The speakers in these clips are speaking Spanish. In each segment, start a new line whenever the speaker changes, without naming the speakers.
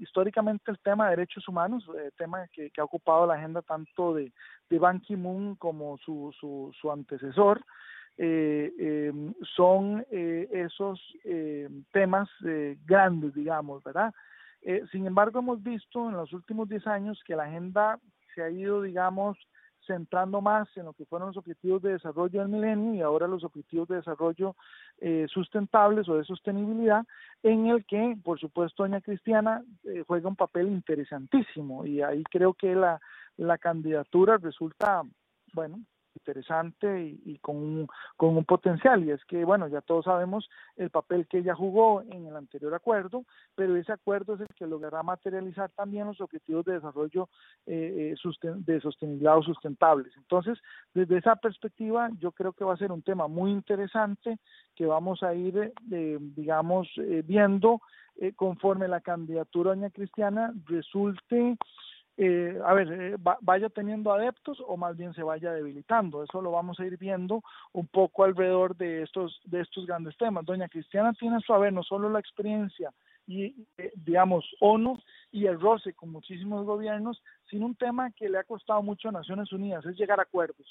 históricamente el tema de derechos humanos, tema que, ha ocupado la agenda tanto de, de Ban Ki-moon como su, su, su antecesor, son esos temas grandes, digamos, ¿verdad? sin embargo, hemos visto en los últimos 10 años que la agenda se ha ido, digamos, centrando más en lo que fueron los objetivos de desarrollo del milenio y ahora los objetivos de desarrollo eh, sustentables o de sostenibilidad, en el que, por supuesto, doña Cristiana eh, juega un papel interesantísimo. Y ahí creo que la, la candidatura resulta, bueno, interesante y, con, un, con un potencial. Y es que, bueno, ya todos sabemos el papel que ella jugó en el anterior acuerdo, pero ese acuerdo es el que logrará materializar también los objetivos de desarrollo eh, eh de sostenibilidad o sustentables. Entonces, desde esa perspectiva, yo creo que va a ser un tema muy interesante que vamos a ir, eh, digamos, eh, viendo conforme la candidatura doña Cristiana resulte eh, a ver, eh, vaya teniendo adeptos o más bien se vaya debilitando. Eso lo vamos a ir viendo un poco alrededor de estos, de estos grandes temas. Doña Cristiana tiene a su haber no solo la experiencia y, eh, digamos, ONU y el roce con muchísimos gobiernos, sino un tema que le ha costado mucho a Naciones Unidas, es llegar a acuerdos.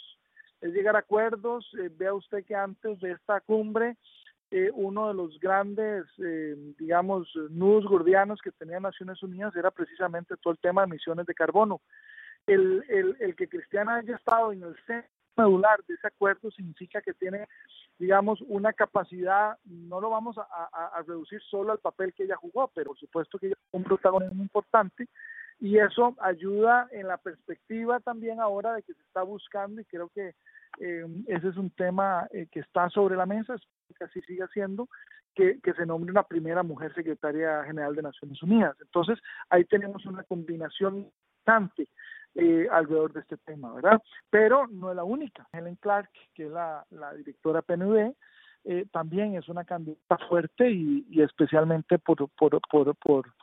Es llegar a acuerdos. vea usted que antes de esta cumbre eh, uno de los grandes, eh, digamos, nudos gordianos que tenía Naciones Unidas era precisamente todo el tema de emisiones de carbono. El, el, el que Cristiana haya estado en el centro medular de ese acuerdo significa que tiene, digamos, una capacidad, no lo vamos a, a, reducir solo al papel que ella jugó, pero por supuesto que ella fue un protagonismo importante y eso ayuda en la perspectiva también ahora de que se está buscando y creo que eh, ese es un tema eh, que está sobre la mesa, que así siga siendo, que, que, se nombre una primera mujer secretaria general de Naciones Unidas. Entonces, ahí tenemos una combinación importante eh, alrededor de este tema, ¿verdad? Pero no es la única. Helen Clark, que es la, directora PNUD, eh, también es una candidata fuerte y, y especialmente por, por, por, por,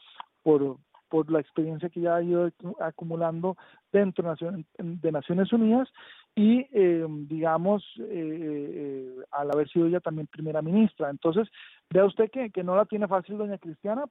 por por la experiencia que ya ha ido acumulando dentro de Naciones Unidas y, eh, digamos, eh, al haber sido ella también primera ministra. Entonces, vea usted que, que no la tiene fácil doña Cristiana,